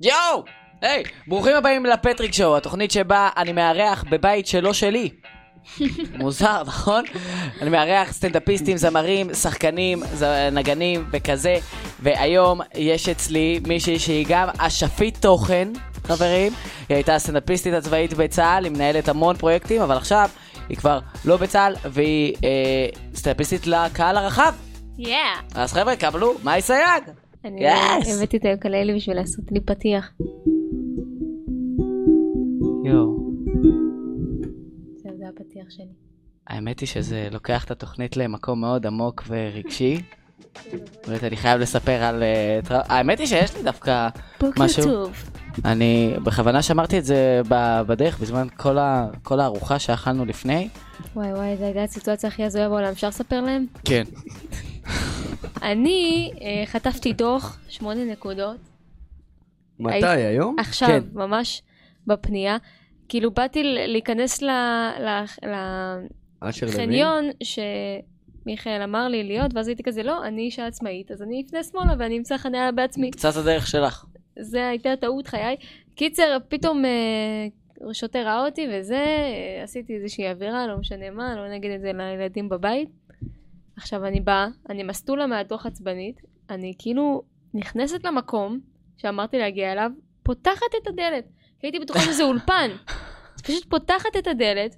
יואו! היי, ברוכים הבאים לפטריק שואו, התוכנית שבה אני מארח בבית שלא שלי. מוזר, נכון? אני מארח סטנדאפיסטים, זמרים, שחקנים, ז- נגנים וכזה, והיום יש אצלי מישהי שהיא גם אשפית תוכן, חברים. היא הייתה סטנדאפיסטית הצבאית בצה"ל, היא מנהלת המון פרויקטים, אבל עכשיו היא כבר לא בצה"ל, והיא אה, סטנדאפיסטית לקהל הרחב. Yeah. אז חבר'ה, קבלו, מאי סייג! אני Yes. הבאתי את היוקללי בשביל לעשות לי פתיח. יואו. זה הפתיח שלי. האמת היא שזה לוקח את התוכנית למקום מאוד עמוק ורגשי. באמת, אני חייב לספר על... אה, האמת היא שיש לי דווקא בוקר משהו. טוב. אני בכוונה שמרתי את זה בדרך בזמן כל, ה... כל הארוחה שאכלנו לפני. וואי וואי, זו הייתה הסיטואציה הכי הזויה בעולם, אפשר לספר להם? כן. אני אה, חטפתי דוח, שמונה נקודות, מתי, היום? עכשיו, כן. ממש בפנייה. כאילו באתי להיכנס ל- ל-? לחניון שמיכאל אמר לי להיות, ואז הייתי כזה, לא, אני אישה עצמאית, אז אני אפנה שמאלה ואני אמצא חניה בעצמי. קצת הדרך שלך. זה הייתה טעות חיי. קיצר, פתאום אה, שוטר ראה אותי וזה, אה, עשיתי איזושהי עבירה, לא משנה מה, לא נגיד את זה לילדים בבית. עכשיו אני באה, אני מסטולה מהדוח עצבנית, אני כאילו נכנסת למקום שאמרתי להגיע אליו, פותחת את הדלת. הייתי בטוחה שזה אולפן. אז פשוט פותחת את הדלת,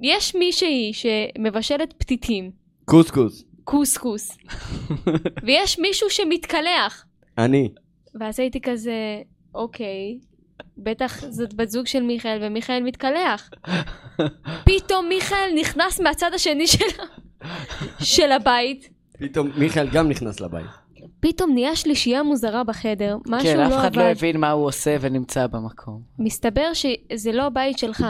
יש מישהי שמבשלת פתיתים, קוסקוס. קוסקוס, ויש מישהו שמתקלח. אני. ואז הייתי כזה, אוקיי, בטח זאת בת זוג של מיכאל ומיכאל מתקלח. פתאום מיכאל נכנס מהצד השני של, של הבית. פתאום מיכאל גם נכנס לבית. פתאום נהיה שלישייה מוזרה בחדר, משהו כן, אף לא אחד לא עבד. הבין מה הוא עושה ונמצא במקום. מסתבר שזה לא הבית שלך,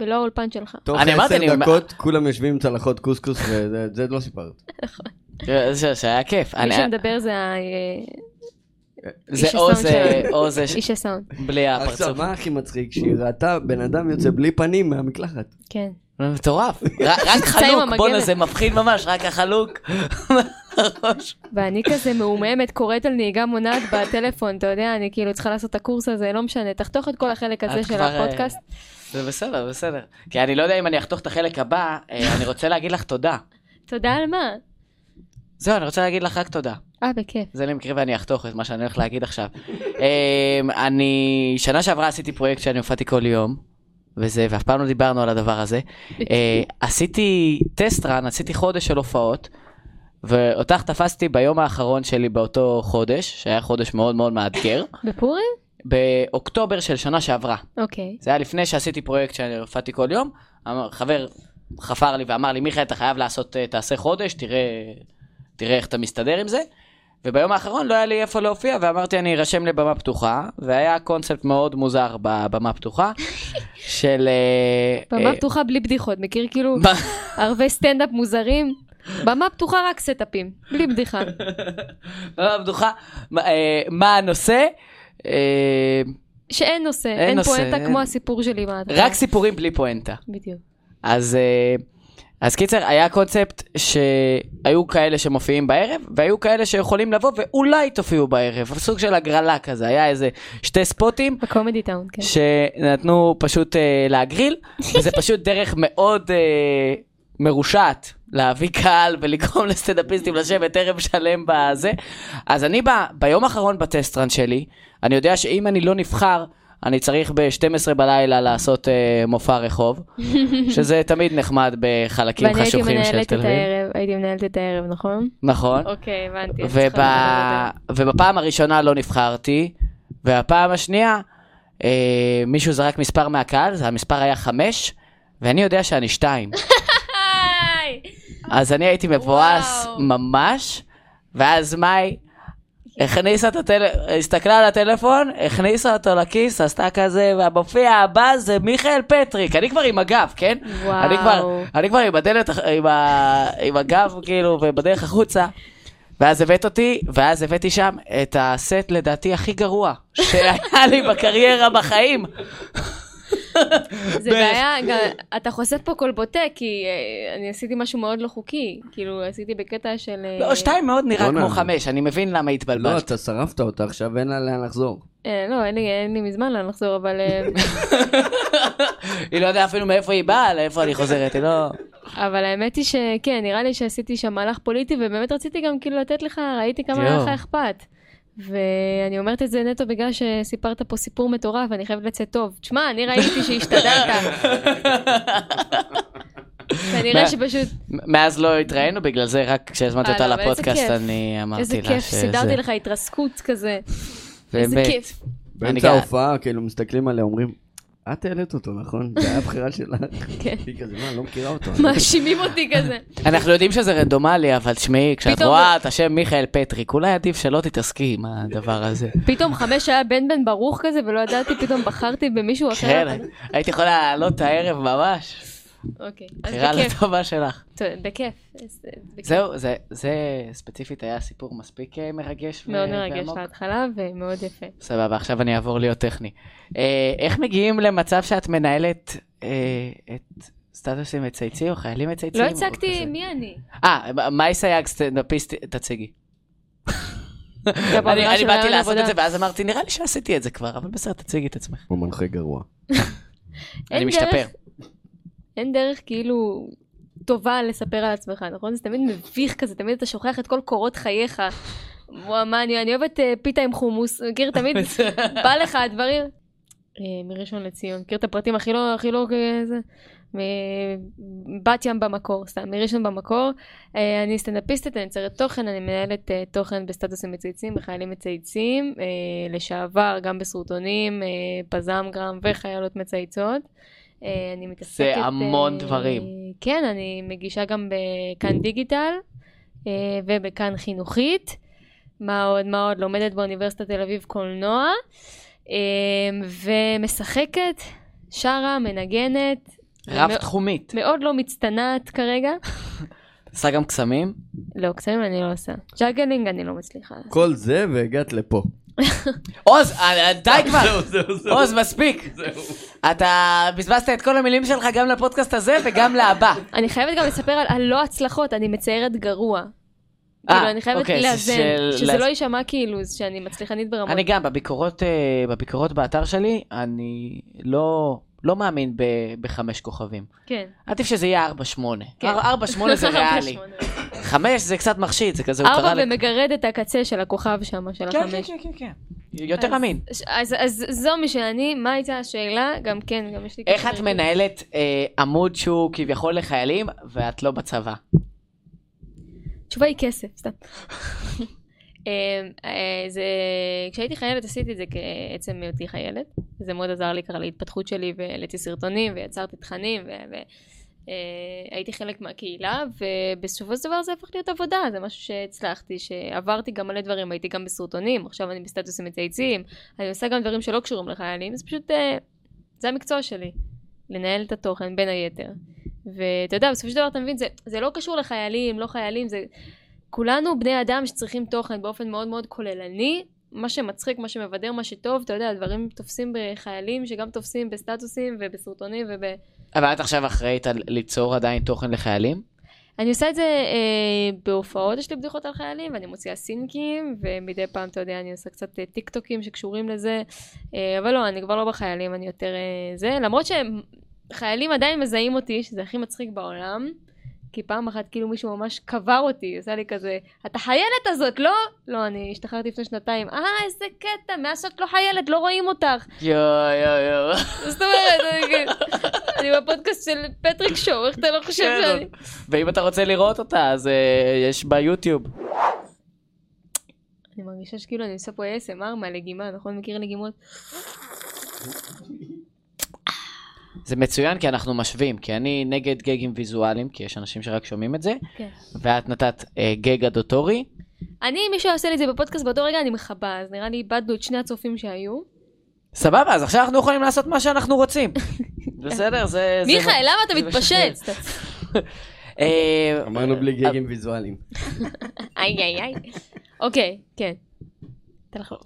ולא האולפן שלך. תוך עשר אני- דקות כולם יושבים עם צלחות קוסקוס וזה זה לא סיפרת. זה- זה שהיה כיף. מי אני- שמדבר זה ה- זה או זה. או זה, איש הסאונד. בלי עכשיו הפרצוף. מה הכי מצחיק? שהיא ראתה בן אדם יוצא בלי פנים מהמקלחת. כן. מטורף. רק חלוק. בואנה זה מפחיד ממש, רק החלוק. ואני כזה מעוממת, קוראת על נהיגה מונעת בטלפון, אתה יודע, אני כאילו צריכה לעשות את הקורס הזה, לא משנה, תחתוך את כל החלק הזה של אה, הפודקאסט. זה בסדר, בסדר. כי אני לא יודע אם אני אחתוך את החלק הבא, אה, אני רוצה להגיד לך תודה. תודה על מה? זהו, אני רוצה להגיד לך רק תודה. אה, בכיף. זה למקרה ואני אחתוך את מה שאני הולך להגיד עכשיו. אה, אני, שנה שעברה עשיתי פרויקט שאני הופעתי כל יום, וזה, ואף פעם לא דיברנו על הדבר הזה. אה, עשיתי טסט רן, עשיתי חודש של הופעות, ואותך תפסתי ביום האחרון שלי באותו חודש, שהיה חודש מאוד מאוד מאתגר, בפורים? באוקטובר של שנה שעברה. אוקיי. זה היה לפני שעשיתי פרויקט שאני הופעתי כל יום, חבר חפר לי ואמר לי, מיכאל, אתה חייב לעשות, אה, תעשה חודש, תראה, תראה איך אתה מסתדר עם זה. וביום האחרון לא היה לי איפה להופיע, ואמרתי, אני ארשם לבמה פתוחה, והיה קונספט מאוד מוזר בבמה פתוחה, של... אה, במה אה, פתוחה בלי בדיחות, מכיר כאילו ערבי סטנדאפ מוזרים? במה פתוחה רק סטאפים, בלי בדיחה. במה פתוחה, מה- אה, הנושא? שאין נושא, אין אין נושא, פואנטה אין. כמו הסיפור שלי. רק סיפורים בלי פואנטה. בדיוק. אז, אה, אז קיצר, היה קונספט שהיו כאלה שמופיעים בערב, והיו כאלה שיכולים לבוא ואולי תופיעו בערב, סוג של הגרלה כזה, היה איזה שתי ספוטים. בקומדי טאון, כן. שנתנו פשוט אה, להגריל, וזה פשוט דרך מאוד אה, מרושעת להביא קהל ולגרום לסטנדאפיסטים לשבת ערב שלם בזה. אז אני ב, ביום האחרון בטסטרן שלי, אני יודע שאם אני לא נבחר, אני צריך ב-12 בלילה לעשות אה, מופע רחוב, שזה תמיד נחמד בחלקים ואני הייתי חשוכים של מנהלת תל את אביב. הערב, הייתי מנהלת את הערב, נכון? נכון. אוקיי, הבנתי. וב... ובפעם הראשונה לא נבחרתי, והפעם השנייה, אה, מישהו זרק מספר מהקהל, המספר היה חמש, ואני יודע שאני שתיים. אז אני הייתי מבואס. ממש, ואז מאי הכניסה את הטלפון, הסתכלה על הטלפון, הכניסה אותו לכיס, עשתה כזה, והמופיע הבא זה מיכאל פטריק, אני כבר עם הגב, כן? וואו. אני כבר, אני כבר עם הדלת, עם, ה, עם הגב, כאילו, ובדרך החוצה. ואז הבאת אותי, ואז הבאתי שם את הסט לדעתי הכי גרוע שהיה לי בקריירה בחיים. זה בעיה, אתה חושף פה קולבוטה, כי אה, אני עשיתי משהו מאוד לא חוקי. כאילו, עשיתי בקטע של... אה, לא, שתיים מאוד נראה בואנה. כמו חמש, אני מבין למה לא, התבלבלת. אתה שרפת אותה, עכשיו אין לה לאן לחזור. אה, לא, אין לי, מזמן לאן לחזור, אבל... אה, היא לא יודעת אפילו מאיפה היא באה, לאיפה אני חוזרת, היא לא... אבל האמת היא שכן, נראה לי שעשיתי שם מהלך פוליטי, ובאמת רציתי גם כאילו לתת לך, ראיתי כמה היה. לך אכפת. ואני אומרת את זה נטו בגלל שסיפרת פה סיפור מטורף, ואני חייבת לצאת טוב. תשמע, אני ראיתי שהשתדלת. כנראה שפשוט, מאז לא התראינו, בגלל זה רק כשהזמנתי אותה הלאה, אבל איזה לפודקאסט. אני אמרתי לה איזה כיף, שזה- סידרתי לך התרסקות כזה. איזה. כיף. באמצע ההופעה, כאילו, מסתכלים עליה, אומרים, את העלית אותו, נכון? זה היה הבחירה שלך. כן. היא כזה, מה, לא מכירה אותו. מאשימים אותי כזה. אנחנו יודעים שזה רנדומלי, אבל תשמעי, כשאת רואה את השם מיכאל פטריק, אולי עדיף שלא תתעסקי עם הדבר הזה. פתאום חמש היה בן בן ברוך כזה, ולא ידעתי, פתאום בחרתי במישהו אחר. כן, הייתי יכולה לעלות את הערב ממש. אוקיי, אז בחירה. לטובה שלך. טוב, בכיף. אה, בכיף. זהו, זה- זה ספציפית היה סיפור מספיק אה, מרגש. ו- מאוד מרגש ועמוק. להתחלה ומאוד יפה. סבבה, עכשיו אני אעבור להיות טכני. אה, איך מגיעים למצב שאת מנהלת אה, את סטטוסים מצייצים או חיילים מצייצים? לא הצגתי? מי אני. אה, מאי סייג סטנדאפיסט, תציגי. זה אני אני באתי לעשות. את זה ואז אמרתי, נראה לי שעשיתי את זה כבר, אבל בסדר, תציגי את עצמך. הוא מנחה גרוע. אני משתפר. אין דרך כאילו טובה לספר על עצמך, נכון? זה תמיד מביך כזה, תמיד אתה שוכח את כל קורות חייך. וואו, מה, אני אני אוהבת אה, פיתה עם חומוס, מכיר תמיד, בא לך הדברים. אה, מראשון לציון, מכיר את הפרטים הכי לא, הכי לא כזה? מבת ים במקור, סתם, מראשון במקור. אה, אני סטנדאפיסטית, אני יוצרת תוכן, אני מנהלת אה, תוכן בסטטוסים מצייצים, בחיילים מצייצים, אה, לשעבר, גם בסרטונים, אה, פזמגרם וחיילות מצייצות. אה, אני מתעסקת... המון אה, דברים. כן, אני מגישה גם בכאן דיגיטל אה, ובכאן חינוכית. מה עוד, מה עוד? לומדת באוניברסיטת תל אביב קולנוע, ומשחקת, שרה, מנגנת. רב מאוד- תחומית. מאוד לא מצטנעת כרגע. עושה גם קסמים? לא, קסמים אני לא עושה. juggling אני לא מצליחה. לעשות. כל זה והגעת לפה. עוז, אה, די כבר. עוז, מספיק. אתה בזבזת את כל המילים שלך גם לפודקאסט הזה וגם להבא. אני חייבת גם לספר על הלא הצלחות, אני מציירת גרוע. אה, כאילו, אני חייבת אוקיי, לאזן, שזה לא יישמע כאילו שאני מצליחנית ברמות. אני גם, בביקורות, אה, באתר שלי, אני לא, לא מאמין ב- בחמש כוכבים. כן. עדיף שזה יהיה ארבע שמונה. כן. ארבע שמונה זה ריאלי. חמש זה קצת מחשיד, זה כזה, הוא ארבע קרא לי... ומגרד את הקצה של הכוכב שם, של כן, כן, החמש. כן, כן, כן. יותר אז- אמין. אז, אז זו מי שאני, מה הייתה השאלה? גם כן, גם יש לי... איך את. מנהלת אה, עמוד שהוא כביכול לחיילים, ואת לא בצבא? התשובה היא כסף, סתם. אה, אה, זה, כשהייתי חיילת עשיתי את זה כעצם היותי חיילת. זה מאוד עזר לי ככה להתפתחות שלי והעליתי סרטונים ויצרתי תכנים והייתי חלק מהקהילה ובסופו של דבר זה הפך להיות עבודה, זה משהו שהצלחתי, שעברתי גם מלא דברים, הייתי גם בסרטונים, עכשיו אני בסטטוסים מצייצים, אני עושה גם דברים שלא קשורים לחיילים, זה פשוט, אה, זה המקצוע שלי, לנהל את התוכן בין היתר. ואתה יודע, בסופו של דבר אתה מבין, זה, זה לא קשור לחיילים, לא חיילים, זה... כולנו בני אדם שצריכים תוכן באופן מאוד מאוד כוללני, מה שמצחיק, מה שמבדר, מה שטוב, אתה יודע, דברים תופסים בחיילים שגם תופסים בסטטוסים ובסרטונים וב... אבל את עכשיו אחראית על ליצור עדיין תוכן לחיילים? אני עושה את זה אה, בהופעות, יש לי בדיחות על חיילים, ואני מוציאה סינקים, ומדי פעם, אתה יודע, אני עושה קצת אה, טיק טוקים שקשורים לזה, אה, אבל לא, אני כבר לא בחיילים, אני יותר אה, זה, למרות שחיילים עדיין מזהים אותי, שזה הכי מצחיק בעולם, כי פעם אחת כאילו מישהו ממש קבר אותי, עשה לי כזה, את החיילת הזאת, לא? לא, אני השתחררתי לפני שנתיים, אה, איזה קטע, מאז שאת לא חיילת, לא רואים אותך. יואו, יואו, יואו. זאת אומרת, אני כאילו, אני בפודקאסט של פטריק שואו, איך אתה לא חושב כן, שאני... ואם אתה רוצה לראות אותה, אז אה, יש ביוטיוב. אני מרגישה שכאילו אני עושה פה ASMR מהלגימה, נכון? מכיר לגימות? זה מצוין כי אנחנו משווים, כי אני נגד גגים ויזואליים, כי יש אנשים שרק שומעים את זה, כן. ואת נתת אה, גג אדוטורי. אני, מי שעושה לי את זה בפודקאסט באותו רגע, אני מכבה, אז נראה לי איבדנו את שני הצופים שהיו. סבבה, אז עכשיו אנחנו יכולים לעשות מה שאנחנו רוצים. בסדר? זה... מיכאל, למה אתה מתפשט? אה, אמרנו בלי גגים ויזואליים. איי איי איי. אוקיי, כן.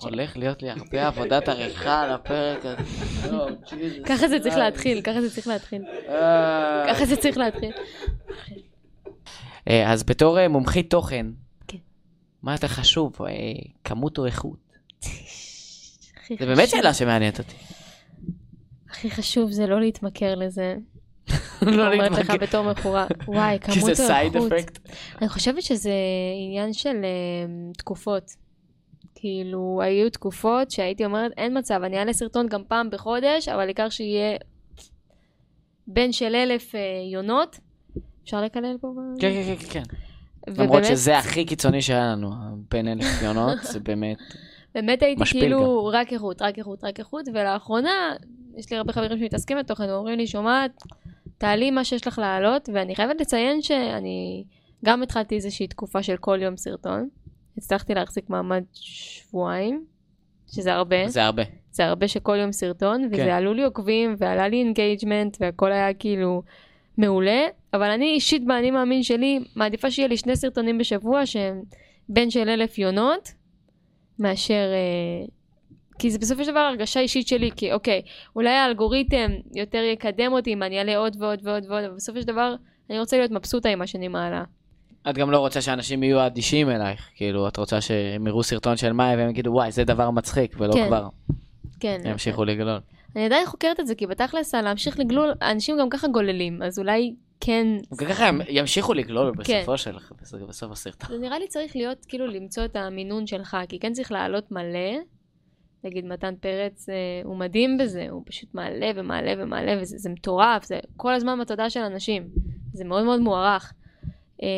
הולך להיות לי הרבה עבודת עריכה על הפרק הזה. ג'יזוס ככה זה צריך. להתחיל, ככה זה צריך להתחיל. אה. ככה זה צריך להתחיל. אה, אז בתור אה, מומחית תוכן, כן. מה יותר חשוב, אה, כמות או איכות? זה באמת שאלה שמעניינת אותי. הכי חשוב זה לא להתמכר לזה. לא אומרת לך. בתור מכורה. וואי, כי כמות זה או סייד. אפקט. אני חושבת שזה עניין של אה, תקופות. כאילו, היו תקופות שהייתי אומרת, אין מצב, אני אעלה סרטון גם פעם בחודש, אבל העיקר שיהיה בין של אלף אה, יונות. אפשר לקלל פה? כן, כן, כן, כן. ובאמת- למרות שזה הכי קיצוני שהיה לנו, בין אלף יונות, זה באמת... באמת הייתי כאילו רק איכות, רק איכות, רק איכות, ולאחרונה, יש לי הרבה חברים שמתעסקים בתוכן, אומרים לי, שומעת, תעלי מה שיש לך להעלות, ואני חייבת לציין שאני גם התחלתי איזושהי תקופה של כל יום סרטון. הצלחתי להחזיק מעמד שבועיים, שזה הרבה. זה הרבה. זה הרבה שכל יום סרטון, וזה כן. עלו לי עוקבים, ועלה לי engagement, והכל היה כאילו מעולה, אבל אני אישית באני מאמין שלי, מעדיפה שיהיה לי שני סרטונים בשבוע שהם בין של אלף יונות, מאשר... אה, כי זה בסופו של דבר הרגשה אישית שלי, כי אוקיי, אולי האלגוריתם יותר יקדם אותי אם אני אעלה עוד ועוד ועוד ועוד, אבל בסופו של דבר אני רוצה להיות מבסוטה עם מה שאני מעלה. את גם לא רוצה שאנשים יהיו אדישים אלייך, כאילו, את רוצה שהם יראו סרטון של מאי והם יגידו, וואי, זה דבר מצחיק, ולא כן. כבר כן. ימשיכו לגלול. אני עדיין חוקרת את זה, כי בתכלס, להמשיך לגלול, אנשים גם ככה גוללים, אז אולי כן וככה הם ימשיכו לגלול כן. בסופו של, בסוף הסרטון. זה נראה לי צריך להיות, כאילו, למצוא את המינון שלך, כי כן צריך לעלות מלא. נגיד מתן פרץ, אה, הוא מדהים בזה, הוא פשוט מעלה ומעלה ומעלה, וזה זה מטורף, זה כל הזמן בתודעה של אנשים. זה מאוד מאוד מוערך. אה,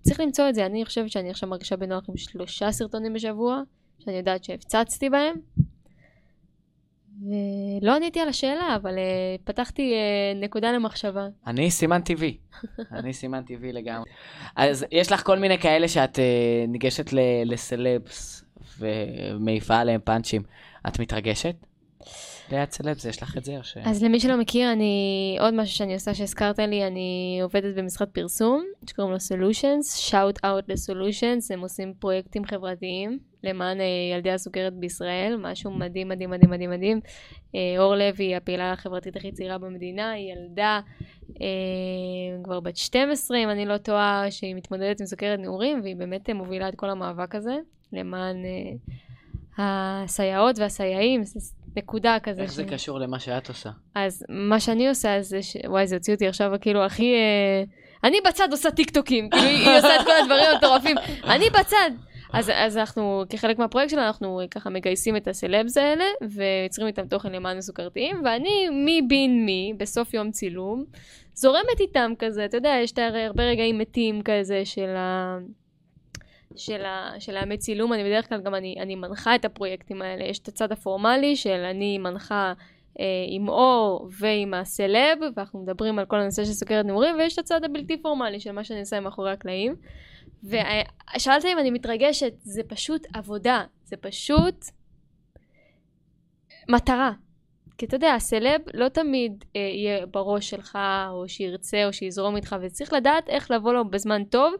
צריך למצוא את זה, אני חושבת שאני עכשיו מרגישה בנוח עם שלושה סרטונים בשבוע, שאני יודעת שהפצצתי בהם. ולא עניתי על השאלה, אבל אה, פתחתי אה, נקודה למחשבה. אני סימן טבעי. אני סימן טבעי לגמרי. אז יש לך כל מיני כאלה שאת אה, ניגשת ל- לסלבס ומעיפה עליהם פאנצ'ים. את מתרגשת? ליד סלבס, יש לך את זה או ש... אז למי שלא מכיר, אני, עוד משהו שאני עושה שהזכרת לי, אני עובדת במשרד פרסום, שקוראים לו Solutions, Shout Out ל-Solutions, הם עושים פרויקטים חברתיים למען אה, ילדי הסוכרת בישראל, משהו מדהים, מדהים, מדהים, מדהים, מדהים. אה, אור לוי היא הפעילה החברתית הכי צעירה במדינה, היא ילדה אה, כבר בת 12, אם אני לא טועה, שהיא מתמודדת עם סוכרת נעורים, והיא באמת אה, מובילה את כל המאבק הזה, למען אה, הסייעות והסייעים, זה נקודה כזה. איך זה ש- קשור למה שאת עושה? אז מה שאני עושה זה ש... וואי, זה הוציא אותי עכשיו כאילו הכי... אה, אני בצד עושה טיקטוקים, כאילו היא עושה את כל הדברים המטורפים. אני בצד. אז, אז אנחנו, כחלק מהפרויקט שלנו, אנחנו ככה מגייסים את הסלבס האלה, ויוצרים איתם תוכן למען הסוכרתיים, ואני מבין מי, בסוף יום צילום, זורמת איתם כזה, אתה יודע, יש את הרבה רגעים מתים כזה של ה... של, ה, של האמת צילום, אני בדרך כלל גם אני, אני מנחה את הפרויקטים האלה, יש את הצד הפורמלי של אני מנחה אה, עם אור ועם הסלב, ואנחנו מדברים על כל הנושא של סוכרת נעורים, ויש את הצד הבלתי פורמלי של מה שאני עושה מאחורי הקלעים. ושאלת אם אני מתרגשת, זה פשוט עבודה, זה פשוט מטרה. כי אתה יודע, הסלב לא תמיד אה, יהיה בראש שלך, או שירצה, או שיזרום איתך, וצריך לדעת איך לבוא לו בזמן טוב,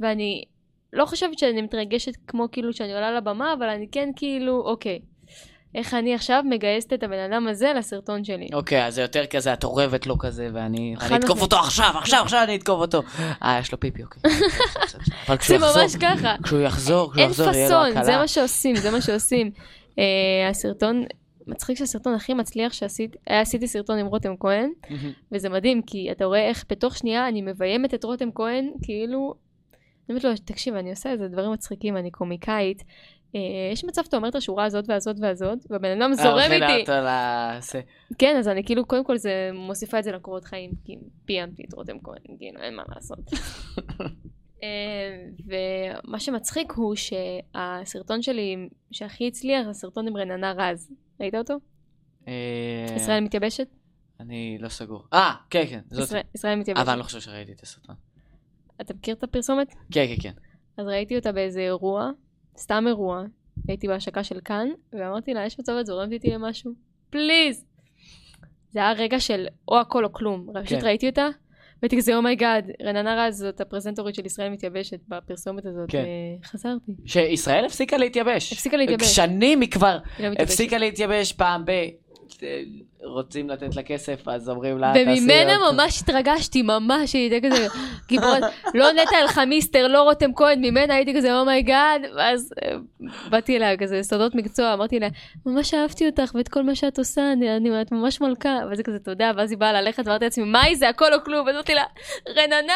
ואני לא חושבת שאני מתרגשת כמו כאילו שאני עולה לבמה, אבל אני כן כאילו, אוקיי, איך אני עכשיו מגייסת את הבן אדם הזה לסרטון שלי. אוקיי, אז זה יותר כזה, את אורבת לו כזה, ואני אתקוף. אותו עכשיו, עכשיו, עכשיו אני אתקוף אותו. אה, יש לו פיפי, אוקיי. אבל כשהוא יחזור, ממש ככה. כשהוא יחזור, כשהוא אין יחזור, יהיה לו פאסון, זה הקלה. מה שעושים, זה מה שעושים. אה, הסרטון, מצחיק שהסרטון הכי מצליח שעשיתי, עשיתי סרטון עם רותם כהן. וזה מדהים, כי אתה רואה איך בתוך שנייה אני מביימת את רותם כהן, כאילו, אני אומרת לו, תקשיב, אני עושה איזה דברים מצחיקים, אני קומיקאית. אה, יש מצב שאתה אומר את השורה הזאת והזאת והזאת, והבן אדם אה, זורם איתי. כן, אז אני כאילו, קודם כל זה מוסיפה את זה לקורות חיים, כי ביימתי את רותם כהן, כאילו, אין מה לעשות. אה, ומה שמצחיק הוא שהסרטון שלי שהכי הצליח זה סרטון עם רננה רז. ראית אותו? ישראל מתייבשת? אני לא סגור. אה, כן, כן, זאת. ישראל- ישראל מתייבשת. אבל אני לא חושב שראיתי את הסרטון. אתה מכיר את הפרסומת? כן, כן, כן. אז ראיתי אותה באיזה אירוע, סתם אירוע, הייתי בהשקה של כאן, ואמרתי לה, יש מצב את זורמת איתי למשהו? please! זה היה רגע של או הכל או כלום. פשוט כן. ראיתי אותה, והייתי כזה, oh my god, רננה רז זאת הפרזנטורית של ישראל מתייבשת בפרסומת הזאת, כן. וחזרתי. שישראל הפסיקה להתייבש. הפסיקה להתייבש. שנים היא כבר לא. הפסיקה להתייבש פעם ב... רוצים לתת לה כסף, אז אומרים לה, תעשי וממנה עוד- ממש התרגשתי, ממש, היא הייתה כזה גיבורת, לא נטע אלחמיסטר, לא רותם כהן, ממנה הייתי כזה, oh my god, ואז אה, באתי אליה כזה, סודות מקצוע, אמרתי לה, ממש אהבתי אותך ואת כל מה שאת עושה, אני, את ממש מלכה, ואז היא כזה, תודה, ואז היא באה ללכת, ואמרתי לעצמי, מאי זה הכל או כלום, ואז אמרתי לה, רננה,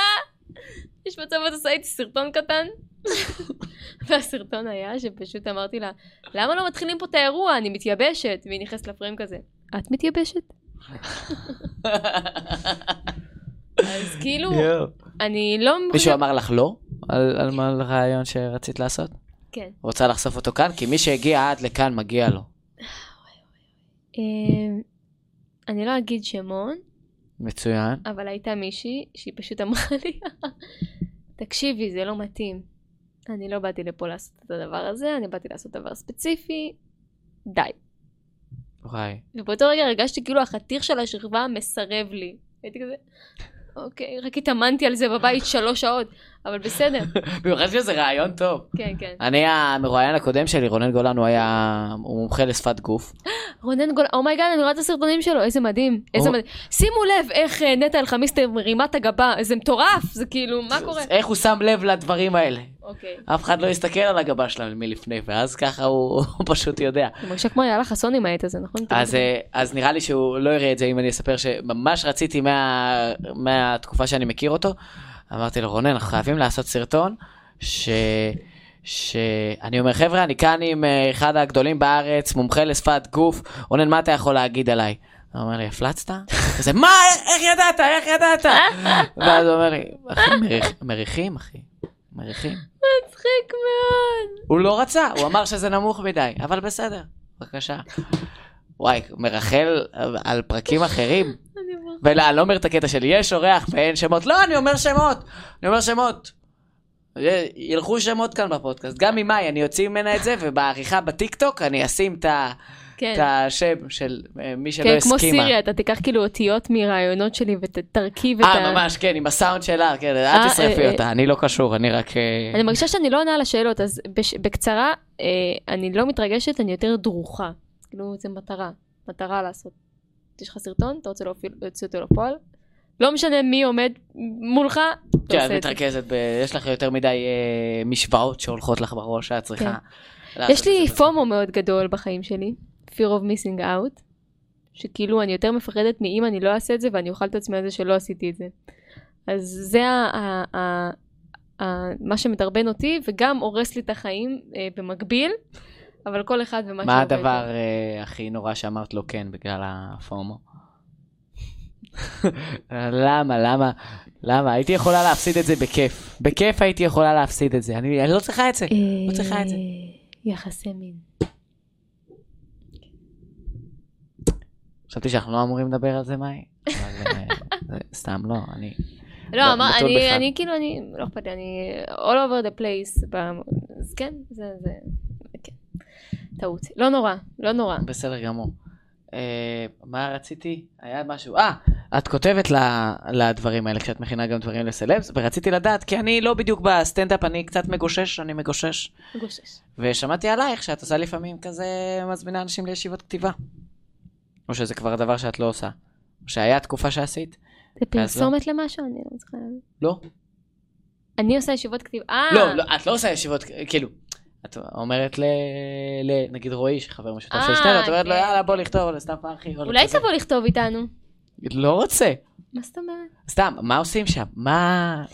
יש מצב את עושה איתי סרטון קטן? והסרטון היה שפשוט אמרתי לה, למה לא מתחילים פה את האירוע, אני מתייבשת, והיא נכנסת לפריים כזה, את מתייבשת? אז כאילו. אני לא מישהו. אמר לך לא? על מה- על רעיון שרצית לעשות? כן. רוצה לחשוף אותו כאן? כי מי שהגיע עד לכאן מגיע לו. אמ, אני לא אגיד שמות, מצוין. אבל הייתה מישהי שהיא פשוט אמרה לי, תקשיבי, זה לא מתאים. אני לא באתי לפה לעשות את הדבר הזה, אני באתי לעשות דבר ספציפי, די. וואי. ובאותו רגע הרגשתי כאילו החתיך של השכבה מסרב לי. הייתי כזה, אוקיי, רק התאמנתי על זה בבית שלוש שעות, אבל בסדר. במיוחד שזה רעיון טוב. כן, כן. אני המרואיין הקודם שלי, רונן גולן, הוא היה הוא מומחה לשפת גוף. רונן גול, oh my god, אני רואה את הסרטונים שלו, איזה מדהים, איזה מדהים. שימו לב איך אה, נטע אלחמיסטר מרימה את הגבה, זה מטורף, זה כאילו, מה קורה? איך הוא שם לב לדברים האלה? אוקיי. אף אחד לא יסתכל על הגבה שלה מלפני, ואז ככה הוא פשוט יודע. אני מרגישה כמו איילה חסון עם העט הזה, נכון? אז, אה, נראה לי שהוא לא יראה את זה אם אני אספר שממש רציתי מה, מהתקופה שאני מכיר אותו. אמרתי לו, רונן, אנחנו חייבים לעשות סרטון ש... שאני אומר, חבר'ה, אני כאן עם אה, אחד הגדולים בארץ, מומחה לשפת גוף, רונן, מה אתה יכול להגיד עליי? הוא אומר לי, הפלצת? כזה, מה, איך ידעת, איך ידעת? ואז הוא אומר לי, אחי, מריח, מריחים, אחי, מריחים. מצחיק מאוד. הוא לא רצה, הוא אמר שזה נמוך מדי, אבל בסדר, בבקשה. וואי, מרחל על פרקים אחרים. ולא, אני לא אומר את הקטע שלי, יש אורח ואין שמות. לא, אני אומר שמות. אני אומר שמות. י- ילכו שמות כאן בפודקאסט. גם ממאי, אני אוציא ממנה את זה, ובעריכה בטיקטוק אני אשים את ה- כן. את השם של אה, מי שלא כן, הסכימה. כמו סירי, אתה תיקח כאילו אותיות מרעיונות שלי ותרכיב את ה... אה, ממש, כן, עם הסאונד שלה, כן, אל אה, תשרפי אה, אותה, אני לא קשור, אני רק... אה, אני מרגישה שאני לא עונה על השאלות, אז. בקצרה, אה, אני לא מתרגשת, אני יותר דרוכה. כאילו, זה מטרה, מטרה לעשות. יש לך סרטון, אתה רוצה להוציא אותו לפועל? לא משנה מי עומד מולך, אתה כן, את עושה את זה. מתרכזת, ב... יש לך יותר מדי אה, משוואות שהולכות לך בראש, שאת צריכה... כן. יש לי את. פומו מאוד גדול בחיים שלי, fear of missing out, שכאילו אני יותר מפחדת מאם אני לא אעשה את זה ואני אוכל את עצמי על זה שלא עשיתי את זה. אז זה ה- ה- ה- ה- מה שמדרבן אותי וגם הורס לי את החיים אה, במקביל, אבל כל אחד ומה מה שעובד לו. הדבר אה, הכי נורא שאמרת לו כן בגלל הפומו? למה, למה, למה? הייתי יכולה להפסיד את זה בכיף. בכיף הייתי יכולה להפסיד את זה. אני אני לא צריכה את זה. לא צריכה את זה. אה, יחסי מין. חשבתי שאנחנו לא אמורים לדבר על זה, מאי. אה, סתם, לא, אני... לא, נתון אני, כאילו, אני, לא אכפת לי, אני all over the place, אז כן, זה, זה, כן, טעות. לא נורא, לא נורא. בסדר גמור. אה, מה רציתי? היה משהו. אה, את כותבת ל- לדברים האלה כשאת מכינה גם דברים לסלבס, ורציתי לדעת, כי אני לא בדיוק בסטנדאפ, אני קצת מגושש, אני מגושש. מגושש. ושמעתי עלייך שאת עושה לפעמים כזה מזמינה אנשים לישיבות כתיבה. או שזה כבר דבר שאת לא עושה. או שהיה תקופה שעשית? זה פרסומת למשהו? אני לא להבין. לא. אני עושה ישיבות כתיב... אה! לא, לא, את לא עושה ישיבות, כאילו, את אומרת ל... ל... נגיד רועי, שחבר משותף של אה, שנינו, את אומרת לו, כן. יאללה, בוא לכתוב לסתם פרחי. או אולי לכזה." תבוא לכתוב איתנו. לא רוצה. מה זאת אומרת? סתם, מה עושים שם? מה...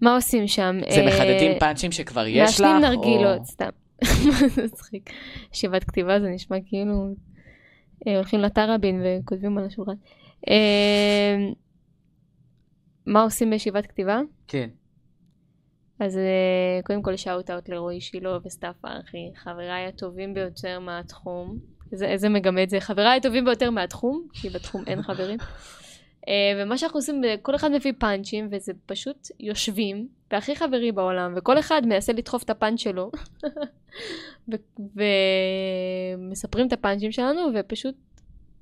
מה עושים שם? זה אה, מחדדים פאנצ'ים שכבר יש לך? מעשנים נרגילות, סתם. זה מצחיק. ישיבת כתיבה זה נשמע כאילו אה, הולכים לטראבין וכותבים על השולחן. מה עושים בישיבת כתיבה? כן. אז אה, קודם כל שאוט אאוט לרועי שילה וסתיו פרחי, חבריי הטובים ביותר מהתחום. איזה, איזה מגמד זה, חבריי הטובים ביותר מהתחום, כי בתחום אין חברים. אה, ומה שאנחנו עושים, כל אחד מביא פאנצ'ים, וזה פשוט יושבים, והכי חברי בעולם, וכל אחד מנסה לדחוף את הפאנץ' שלו, ומספרים את הפאנצ'ים שלנו, ופשוט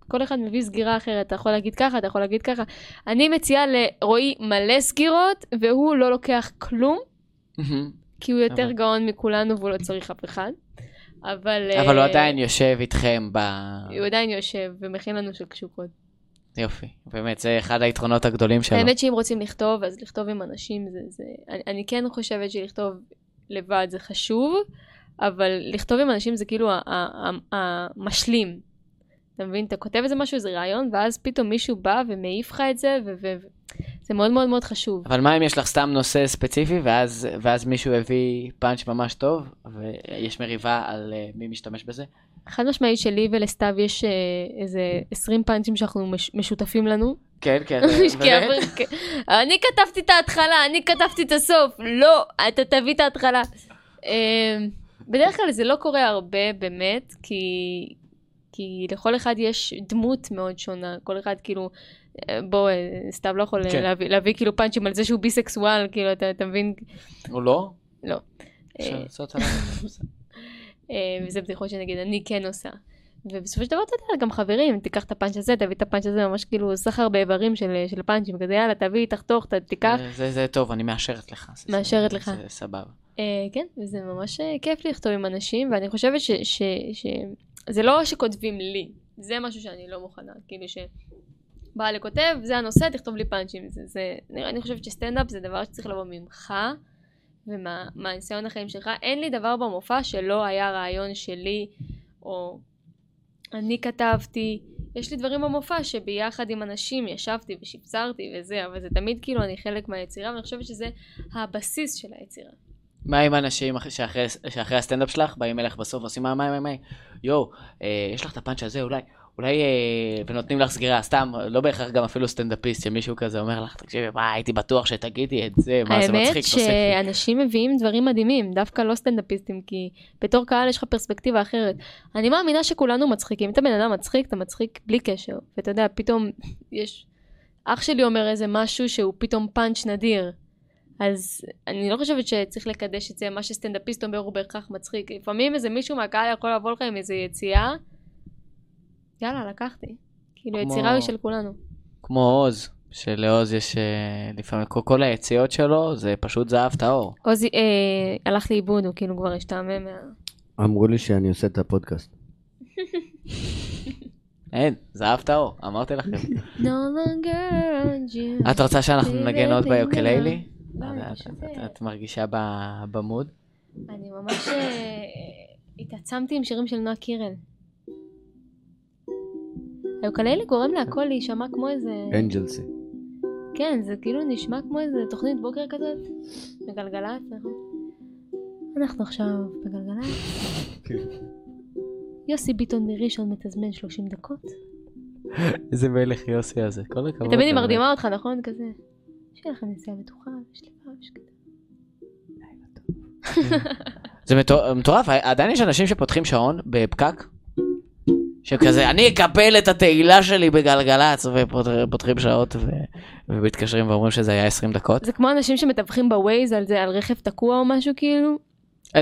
כל אחד מביא סגירה אחרת, אתה יכול להגיד ככה, אתה יכול להגיד ככה. אני מציעה לרועי מלא סגירות, והוא לא לוקח כלום, כי הוא יותר אבל- גאון מכולנו והוא לא צריך אף אחד. אבל... אבל הוא אה, עדיין יושב איתכם ב... הוא עדיין יושב ומכין לנו שקשוקות. יופי. באמת, זה אחד היתרונות הגדולים שלו. האמת שאם רוצים לכתוב, אז לכתוב עם אנשים זה... זה... אני, אני כן חושבת שלכתוב לבד זה חשוב, אבל לכתוב עם אנשים זה כאילו המשלים. אתה מבין? אתה כותב איזה משהו, איזה רעיון, ואז פתאום מישהו בא ומעיף לך את זה, וזה מאוד מאוד מאוד חשוב. אבל מה אם יש לך סתם נושא ספציפי, ואז, ואז מישהו הביא פאנץ' ממש טוב, ויש מריבה על אה, מי משתמש בזה? חד משמעית שלי ולסתיו יש אה, איזה 20 פאנצ'ים שאנחנו מש, משותפים לנו. כן, כן. כי באמת? אבל- כן. אני כתבתי את ההתחלה, אני כתבתי את הסוף. לא, אתה תביא את ההתחלה. אה, בדרך כלל זה לא קורה הרבה, באמת, כי, כי לכל אחד יש דמות מאוד שונה. כל אחד כאילו... אה, בוא, אה, סתיו לא יכול כן. להביא, להביא כאילו פאנצ'ים על זה שהוא ביסקסואל, כאילו, אתה, אתה מבין? הוא לא? לא. אה. אה, וזה בדיחות שנגיד אני כן עושה. ובסופו של דבר אתה יודע, גם חברים, תיקח את הפאנץ' הזה, תביא את הפאנץ' הזה, ממש כאילו סחר באיברים של, של פאנצ'ים, כזה יאללה, תביא, תחתוך, תיקח. זה- זה- זה טוב, אני מאשרת לך. מאשרת זה- לך. זה סבבה. אה, כן, וזה ממש אה, כיף לכתוב עם אנשים, ואני חושבת ש... ש, ש זה לא שכותבים לי, זה משהו שאני לא מוכנה, כאילו ש... בא לכותב, זה הנושא, תכתוב לי פאנצ'ים. זה, זה, אני אני חושבת שסטנדאפ זה דבר שצריך לבוא ממך, ומהניסיון החיים שלך. אין לי דבר במופע שלא היה רעיון שלי, או אני כתבתי. יש לי דברים במופע שביחד עם אנשים ישבתי ושפצרתי וזה, אבל זה תמיד כאילו אני חלק מהיצירה, ואני חושבת שזה הבסיס של היצירה. מה עם אנשים אח- שאחרי, שאחרי הסטנדאפ שלך באים אליך בסוף ועושים מה, מה, מה, מה, יואו, אה, יש לך את הפאנץ' הזה אולי, אולי, אה, ונותנים לך סגירה, סתם, לא בהכרח גם אפילו סטנדאפיסט, שמישהו כזה אומר לך, תקשיבי, מה, הייתי בטוח שתגידי את זה, מה, זה האמת מצחיק, תוסיפי. שאנשים מביאים דברים מדהימים, דווקא לא סטנדאפיסטים, כי בתור קהל יש לך פרספקטיבה אחרת. אני מאמינה שכולנו מצחיקים. אם אתה בן אדם מצחיק, אתה מצחיק בלי קשר. ואתה יודע, פתאום יש... אח שלי אומר איזה משהו שהוא פתאום פאנץ' נדיר. אז אני לא חושבת שצריך לקדש את זה, מה שסטנדאפיסט אומר הוא בהכרח מצחיק. לפעמים איזה מישהו מהקהל יכול לבוא לך עם איזה יציאה, יאללה, לקחתי. כאילו, כמו- יצירה היא של כולנו. כמו עוז, שלעוז יש, אה, לפעמים, כל- כל היציאות שלו, זה פשוט זהב טהור. עוזי אה, הלך לאיבוד, הוא כאילו כבר השתעמם מה... אמרו לי שאני עושה את הפודקאסט. אין, זהב טהור, אמרתי לכם. No longer on you. את רוצה שאנחנו ננגן עוד ביוקללי? לא, אני את- פשוט, את- את מרגישה ב- במוד? אני ממש אה, התעצמתי עם שירים של נועה קירל. היוקללי גורם להכל להישמע כמו איזה... אנג'לסי. כן, זה כאילו נשמע כמו איזה תוכנית בוקר כזאת. בגלגלצ, נכון? אנחנו עכשיו בגלגלצ. יוסי ביטון מראשון מתזמן 30 דקות. איזה מלך יוסי הזה, כל הכבוד. ותמיד היא מרדימה אותך, נכון? כזה. שיהיה לכם נסיעה בטוחה, ושלווה ושקטה. זה מטור- מטורף, עדיין יש אנשים שפותחים שעון בפקק, שכזה, אני אקבל את התהילה שלי בגלגלצ, ופותחים שעות ו- ומתקשרים ואומרים שזה היה 20 דקות. זה כמו אנשים שמדווחים בווייז על זה, על רכב תקוע או משהו כאילו.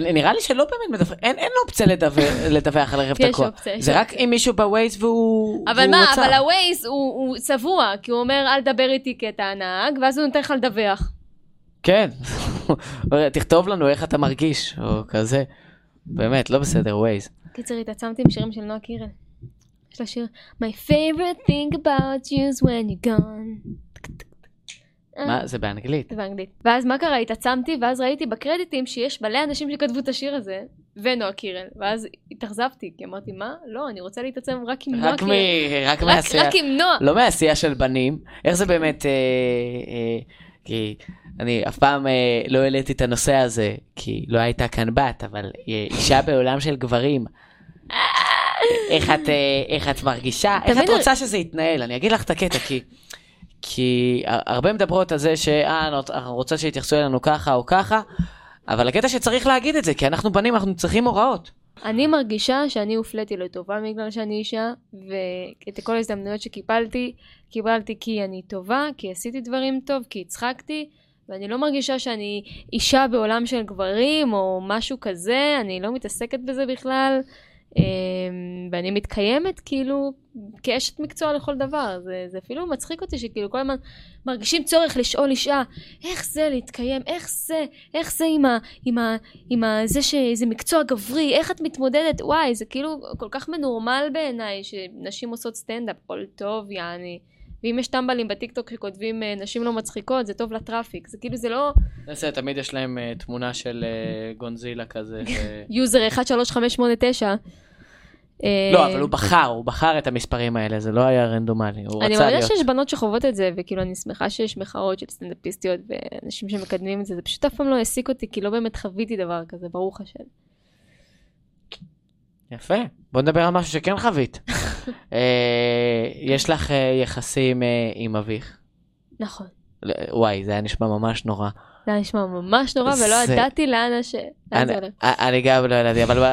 נראה לי שלא באמת מדווח, אין אין אופציה לדווח- לדווח על רכב יש תקוע. אופציה, יש זה רק אופציה. אם מישהו בווייז והוא אבל מה, עצר. אבל הווייז הוא הוא צבוע, כי הוא אומר אל תדבר איתי כי אתה הנהג, ואז הוא נותן לך לדווח. כן, תכתוב לנו איך אתה מרגיש, או כזה. באמת, לא בסדר, ווייז. קיצר, התעצמתי עם שירים של נועה קירל. יש לה שיר My favorite thing about you is when you're gone. אה, מה, זה באנגלית. זה באנגלית. ואז מה קרה? התעצמתי, ואז ראיתי בקרדיטים שיש מלא אנשים שכתבו את השיר הזה, ונועה קירל. ואז התאכזבתי, כי אמרתי, מה? לא, אני רוצה להתעצם רק עם נועה קירל. רק מהעשייה. רק עם נועה. לא מהעשייה של בנים, איך זה באמת, אה, אה, כי אני אף פעם לא העליתי את הנושא הזה, כי לא הייתה כאן בת, אבל אישה בעולם של גברים. איך את, מרגישה, איך את רוצה שזה יתנהל, אני אגיד לך את הקטע, כי, כי הרבה מדברות על זה שאנחנו רוצות שיתייחסו אלינו ככה או ככה, אבל הקטע שצריך להגיד את זה, כי אנחנו בנים, אנחנו צריכים הוראות. אני מרגישה שאני הופליתי לטובה בגלל שאני אישה, ואת כל ההזדמנויות שקיבלתי, קיבלתי כי אני טובה, כי עשיתי דברים טוב, כי הצחקתי, ואני לא מרגישה שאני אישה בעולם של גברים או משהו כזה, אני לא מתעסקת בזה בכלל. אמ, ואני מתקיימת כאילו כאשת מקצוע לכל דבר. זה, זה אפילו מצחיק אותי שכאילו כל הזמן מרגישים צורך לשאול אישה, איך זה להתקיים, איך זה, איך זה עם ה... עם ה... עם ה... זה שזה מקצוע גברי, איך את מתמודדת, וואי, זה כאילו כל כך מנורמל בעיניי שנשים עושות סטנדאפ, הכל טוב, יעני. ואם יש טמבלים בטיקטוק שכותבים אה, נשים לא מצחיקות, זה טוב ל traffic. זה כאילו, זה לא זה תמיד יש להם אה, תמונה של אה, גונזילה כזה. user 13589. לא, אבל הוא בחר, הוא בחר את המספרים האלה, זה לא היה רנדומלי, הוא אני רצה להיות. שיש בנות שחוות את זה, וכאילו אני שמחה שיש מחאות של סטנדאפיסטיות ואנשים שמקדמים את זה, זה פשוט אף פעם לא העסיק אותי, כי לא באמת חוויתי דבר כזה, ברוך השם. יפה, בוא נדבר על משהו שכן חווית. אה, יש לך אה, יחסים אה, עם אביך. נכון. לא, וואי, זה היה נשמע ממש נורא. זה היה נשמע ממש נורא, ולא ידעתי לאן הש... אני- גם לא ידעתי, אבל...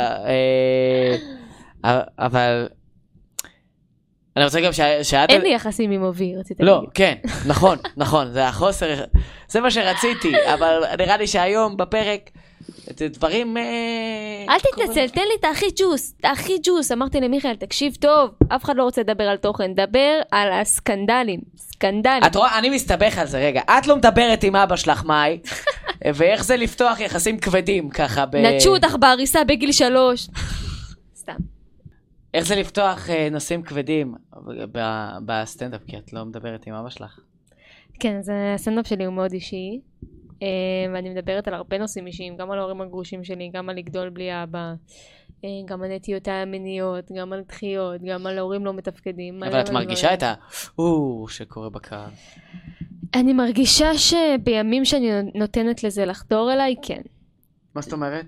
אבל... אני רוצה גם שאת... אין לי יחסים עם אבי, רציתי לא, להגיד. כן, נכון, נכון, זה החוסר, זה מה שרציתי, אבל נראה לי שהיום בפרק, זה דברים... אה, אל. תתנצל, תן לי את הכי ג'וס, את הכי ג'וס. אמרתי למיכאל, תקשיב טוב, אף אחד לא רוצה לדבר על תוכן, דבר על הסקנדלים. סקנדלים. את רואה, אני מסתבך על זה, רגע, את לא מדברת עם אבא שלך, מאי, ואיך זה לפתוח יחסים כבדים ככה ב... נטשו אותך בעריסה בגיל שלוש. סתם. איך זה לפתוח אה, נושאים כבדים בסטנדאפ, כי את לא מדברת עם אבא שלך. כן, אז הסטנדאפ שלי הוא מאוד אישי, ואני מדברת על הרבה נושאים אישיים, גם על ההורים הגרושים שלי, גם על לגדול בלי אבא, אה, גם על נטיותיי המיניות, גם על דחיות, גם על הורים לא מתפקדים. אבל את מרגישה. את ה... או שקורה בקהל. אני מרגישה שבימים שאני נותנת לזה לחדור אליי, כן. מה זאת אומרת?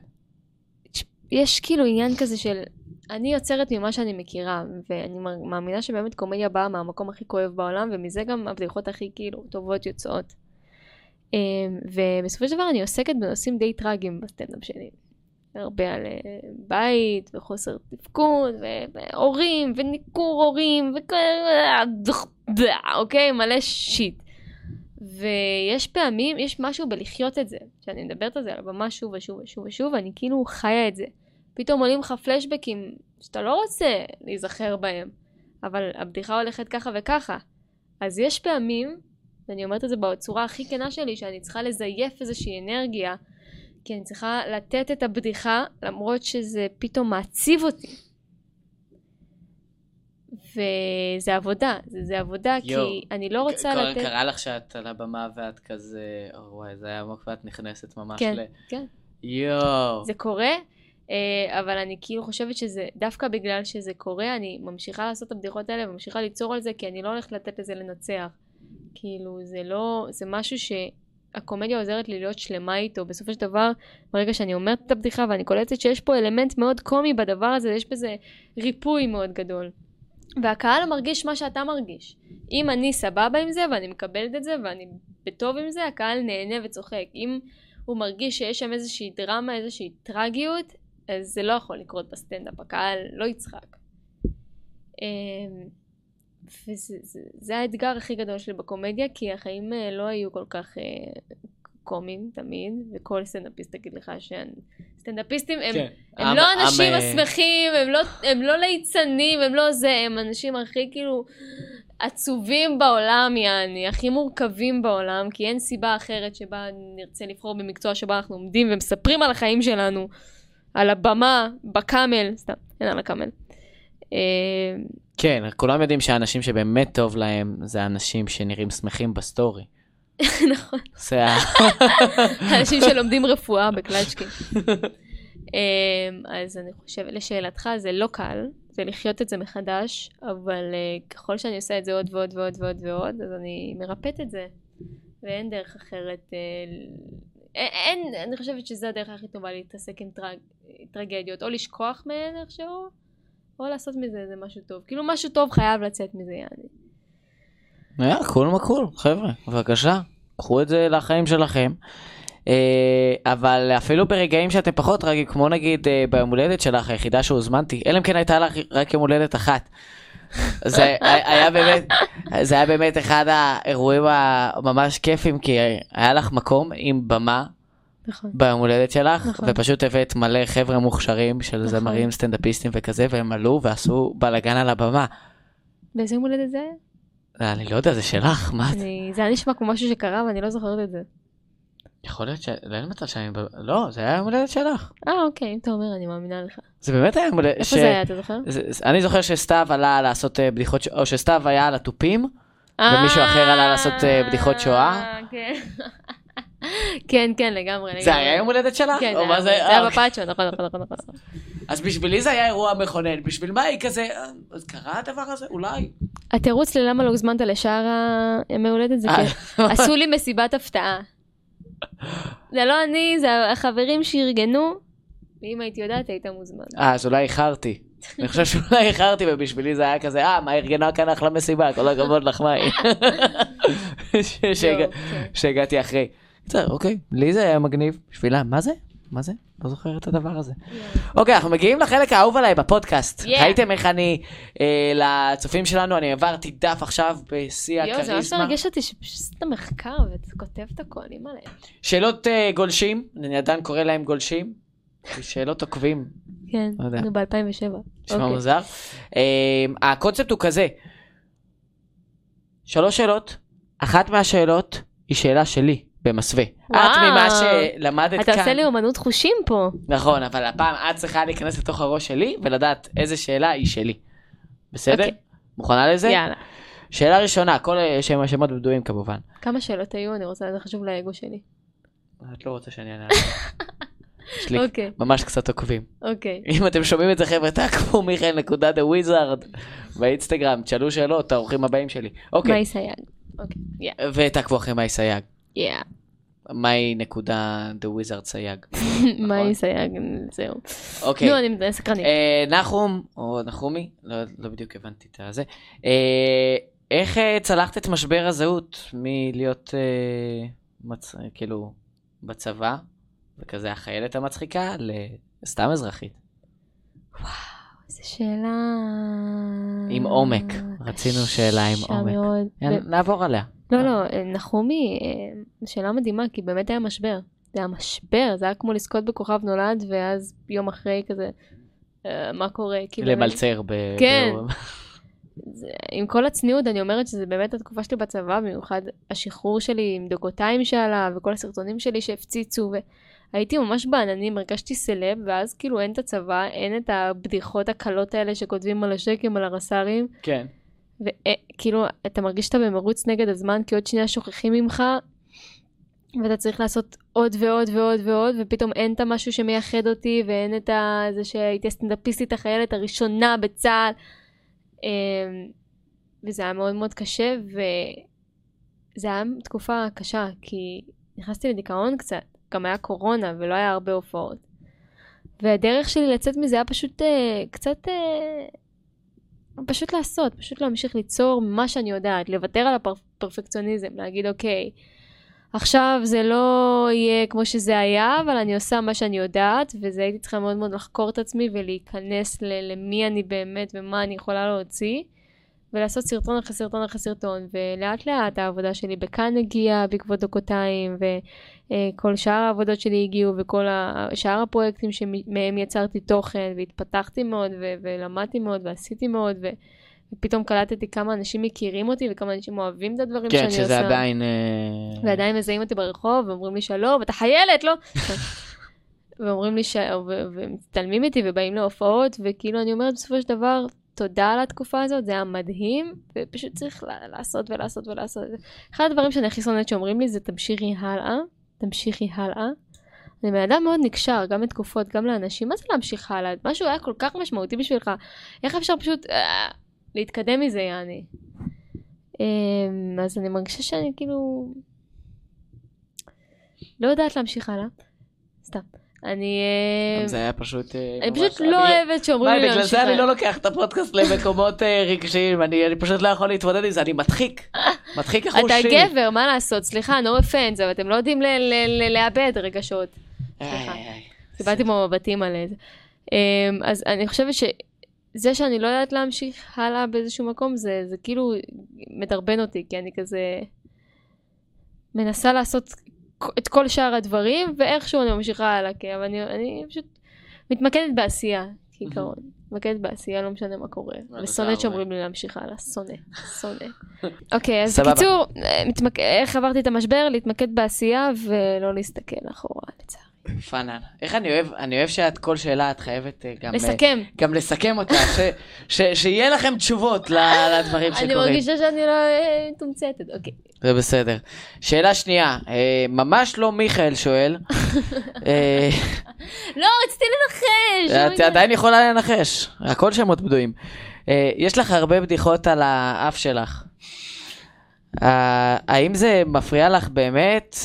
יש כאילו עניין כזה של אני יוצרת ממה שאני מכירה ואני מאמינה שבאמת קומדיה באה מהמקום הכי כואב בעולם ומזה גם הבדיחות הכי כאילו טובות יוצאות. אמ, ובסופו של דבר אני עוסקת בנושאים די טראגיים בסטנדאפ שלי. הרבה על אה, בית וחוסר תפקוד והורים וניכור הורים וכאלה אוקיי מלא שיט. ויש פעמים, יש משהו בלחיות את זה, שאני מדברת על זה על הבמה שוב ושוב ושוב ושוב, ואני כאילו חיה את זה. פתאום עולים לך פלשבקים שאתה לא רוצה להיזכר בהם, אבל הבדיחה הולכת ככה וככה. אז יש פעמים, ואני אומרת את זה בצורה הכי כנה שלי, שאני צריכה לזייף איזושהי אנרגיה, כי אני צריכה לתת את הבדיחה, למרות שזה פתאום מעציב אותי. וזה עבודה, זה, זה עבודה, יואו. כי אני לא רוצה לתת... קרה לך שאת על הבמה ואת כזה... או, וואי, זה היה עמוק ואת נכנסת ממש כן, ל... כן. יואו. זה קורה, אה, אבל אני כאילו חושבת שזה, דווקא בגלל שזה קורה, אני ממשיכה לעשות את הבדיחות האלה וממשיכה ליצור על זה, כי אני לא הולכת לתת לזה לנצח. כאילו, זה לא, זה משהו שהקומדיה עוזרת לי להיות שלמה איתו. בסופו של דבר, ברגע שאני אומרת את הבדיחה ואני קולטת שיש פה אלמנט מאוד קומי בדבר הזה, יש בזה ריפוי מאוד גדול. והקהל מרגיש מה שאתה מרגיש. אם אני סבבה עם זה ואני מקבלת את זה ואני בטוב עם זה, הקהל נהנה וצוחק. אם הוא מרגיש שיש שם איזושהי דרמה, איזושהי טרגיות, אז זה לא יכול לקרות בסטנדאפ, הקהל לא יצחק. וזה זה, זה האתגר הכי גדול שלי בקומדיה, כי החיים אה, לא היו כל כך אה, קומיים תמיד, וכל סטנדאפיסט תגיד לך שסטנדאפיסטים הם, כן. הם עם- לא אנשים עם, אה, השמחים, הם לא, הם לא ליצנים, הם לא זה, הם אנשים הכי כאילו עצובים בעולם, יעני, הכי מורכבים בעולם, כי אין סיבה אחרת שבה נרצה לבחור במקצוע שבו אנחנו עומדים ומספרים על החיים שלנו, על הבמה, בקאמל, סתם, אין על הקאמל. אה, כן, כולם יודעים שהאנשים שבאמת טוב להם זה האנשים שנראים שמחים בסטורי. נכון, זה ה... אנשים שלומדים רפואה בקלצ'קין. אה, אז אני חושבת, לשאלתך, זה לא קל, זה לחיות את זה מחדש, אבל אה, ככל שאני עושה את זה עוד ועוד ועוד ועוד ועוד, אז אני מרפאת את זה. ואין דרך אחרת. אין, אין, אני חושבת שזו הדרך הכי טובה להתעסק עם טרג, טרגדיות, או לשכוח מהן איכשהו, או לעשות מזה איזה משהו טוב. כאילו משהו טוב חייב לצאת מזה, יעני. יאללה, קול מקול, חבר'ה, בבקשה, קחו את זה לחיים שלכם. אה, אבל אפילו ברגעים שאתם פחות טרגיים, כמו נגיד אה, ביום הולדת שלך, היחידה שהוזמנתי, אלא אם כן הייתה לך רק יום הולדת אחת. זה היה באמת, זה היה באמת אחד האירועים הממש כיפים, כי היה לך מקום עם במה נכון. ביום הולדת שלך, נכון. ופשוט הבאת מלא חבר'ה מוכשרים של נכון. זמרים סטנדאפיסטים וכזה, והם עלו ועשו בלאגן על הבמה. באיזה יום הולדת זה היה? אני לא יודע, זה שלך, מה את... אני- זה היה נשמע כמו משהו שקרה ואני לא זוכרת את זה. יכול להיות ש... לא אין מצב שאני... לא, זה היה יום הולדת שלך. אה, אוקיי, אם אתה אומר, אני מאמינה לך. זה באמת היה יום הולדת... איפה זה היה, אתה זוכר? זה- אני זוכר שסתיו עלה לעשות אה, בדיחות, ש- או שסתיו היה על התופים, ומישהו אחר עלה לעשות, אה, בדיחות שואה? אה, כן. כן, כן, לגמרי. זה היה יום הולדת שלך? כן, זה היה- בפאצ'ו, נכון, נכון, נכון, נכון. אז בשבילי זה היה אירוע מכונן, בשביל מה היא כזה... אה, קרה הדבר הזה? אולי. התירוץ ללמה לא הוזמנת לשאר הימי הולדת זה אה, עשו לי מסיבת הפתעה. זה לא אני, זה החברים שארגנו, ואם הייתי יודעת היית מוזמן. אה, אז אולי איחרתי. אני חושב שאולי איחרתי ובשבילי זה היה כזה, אה, מה ארגנה כאן אחלה מסיבה, כל הכבוד לך, מאי. לא, כן. שהגעתי אחרי. בסדר, אוקיי, לי זה היה מגניב. בשבילה, מה זה? מה זה? לא זוכר את הדבר הזה. אוקיי, אנחנו מגיעים לחלק האהוב עליי בפודקאסט. ראיתם איך אני, אה, לצופים שלנו, אני העברתי דף עכשיו בשיא יואו, זה ממש הכריזמה. מרגש אותי שפשוט עשית מחקר ואתה כותב את הכל, אימא'לה. שאלות אה, גולשים, אני עדיין קורא להם גולשים. שאלות עוקבים, כן, לא יודע. נו ב-2007. נשמע מוזר. Um, הקונספט הוא כזה, שלוש שאלות, אחת מהשאלות היא שאלה שלי במסווה. את. ממה שלמדת אתה כאן, עושה לי אומנות חושים פה. נכון, אבל הפעם את צריכה להיכנס לתוך הראש שלי ולדעת איזה שאלה היא שלי. בסדר? אוקיי. מוכנה לזה? יאללה. שאלה ראשונה, כל השם השמות בדויים כמובן. כמה שאלות היו? אני רוצה, זה חשוב לאגו שלי. את לא רוצה שאני אענה. יש לי אוקיי, ממש קצת עוקבים. אוקיי. אם אתם שומעים את זה חבר'ה, תעקבו מיכאל נקודה the wizard באינסטגרם, תשאלו שאלות, האורחים הבאים שלי. אוקיי, מאי סייג. אוקיי. ותעקבו אחרי מאי סייג. yeah. מאי נקודה the wizard סייג. מאי סייג, זהו. אוקיי. נו, אני סקרנית. אה, נחום, או נחומי, לא לא בדיוק הבנתי את הזה. אה, איך אה, צלחת את משבר הזהות מלהיות כאילו בצבא, וכזה החיילת המצחיקה, לסתם אזרחית? איזה שאלה... עם עומק. רצינו שאלה עם עומק. נעבור עליה. לא, לא, נחומי, אה, שאלה מדהימה, כי באמת היה משבר. זה היה משבר, זה היה כמו לזכות בכוכב נולד, ואז יום אחרי כזה, אה, מה קורה? כאילו, למלצר ב... כן. זה, עם כל הצניעות, אני אומרת שזה באמת התקופה שלי בצבא, במיוחד השחרור שלי עם דקותיים שעלה, וכל הסרטונים שלי שהפציצו, והייתי ממש בעננים, הרגשתי סלב, ואז כאילו אין את הצבא, אין את הבדיחות הקלות האלה שכותבים על השקם, על הרס"רים, כן. וכאילו, אתה מרגיש שאתה במרוץ נגד הזמן, כי עוד שנייה שוכחים ממך, ואתה צריך לעשות עוד ועוד ועוד ועוד, ופתאום אין את המשהו שמייחד אותי, ואין את זה שהייתי הסטנדאפיסטית החיילת הראשונה בצה"ל. אמ, וזה היה מאוד מאוד קשה, וזה היה תקופה קשה, כי נכנסתי לדיכאון קצת, גם היה קורונה ולא היה הרבה הופעות. והדרך שלי לצאת מזה היה פשוט אה, קצת... אה, פשוט לעשות, פשוט להמשיך ליצור מה שאני יודעת, לוותר על הפרפקציוניזם, להגיד אוקיי, עכשיו זה לא יהיה כמו שזה היה, אבל אני עושה מה שאני יודעת, וזה הייתי צריכה מאוד מאוד לחקור את עצמי ולהיכנס ל- למי אני באמת ומה אני יכולה להוציא, ולעשות סרטון אחרי סרטון אחרי סרטון, ולאט לאט העבודה שלי בכאן הגיעה בעקבות דקותיים, וכל שאר העבודות שלי הגיעו, וכל שאר הפרויקטים שמהם יצרתי תוכן, והתפתחתי מאוד, ו- ולמדתי מאוד, ועשיתי מאוד, ו... ופתאום קלטתי כמה אנשים מכירים אותי וכמה אנשים אוהבים את הדברים שאני כן, עושה. שזה עדיין... אה, ועדיין מזהים אותי ברחוב, ואומרים לי שלום, אתה חיילת, לא? ואומרים לי ש... ומצטלמים איתי ובאים להופעות, וכאילו אני אומרת בסופו של דבר, תודה על התקופה הזאת, זה היה מדהים, ופשוט צריך לעשות ולעשות ולעשות. אחד הדברים שאני הכי שונאת שאומרים לי זה תמשיכי הלאה, תמשיכי הלאה. אני בן אדם מאוד נקשר, גם לתקופות, גם לאנשים, מה זה להמשיך הלאה? משהו היה כל כך משמעותי בשבילך, איך אפשר פשוט אה, להתקדם מזה, יעני? אמ, אז אני מרגישה שאני כאילו... לא יודעת להמשיך הלאה. סתם. אני... אה, זה היה פשוט... אה, אני פשוט לא אני- אוהבת שאומרים לי בגלל להמשיך זה אני. לא לוקח את הפודקאסט למקומות אה, רגשיים, אני פשוט לא יכול להתמודד עם זה, אני מדחיק. מדחיק אתה החושים. גבר, מה לעשות? סליחה, no offense, אבל אתם לא יודעים לאבד רגשות. סליחה. קיבלתי פה מבטים על זה. אמ, אז אני חושבת שזה שאני לא יודעת להמשיך הלאה באיזשהו מקום, זה, זה כאילו מדרבן אותי, כי אני כזה מנסה לעשות את כל שאר הדברים, ואיכשהו אני ממשיכה הלאה, כי אבל אני, אני פשוט מתמקדת בעשייה, כעיקרון. מתמקדת בעשייה, לא משנה מה קורה. וואלה, ושונאת. שאומרים לי להמשיך הלאה, שונא, שונא. אוקיי, אז. בקיצור, אה, מתמק... איך עברתי את המשבר? להתמקד בעשייה ולא להסתכל אחורה, לצערי. פאנן. איך אני אוהב, אני אוהב שאת כל שאלה את חייבת אה, גם... אה, לסכם. גם לסכם אותה, ש, ש, שיהיה לכם תשובות לדברים שקורים. אני מרגישה שאני לא אה, מתומצתת, אוקיי. זה בסדר. שאלה שנייה, ממש לא מיכאל שואל, לא, רציתי לנחש! את עדיין יכולה לנחש, הכל שמות בדויים. יש לך הרבה בדיחות על האף שלך. אה, האם זה מפריע לך באמת?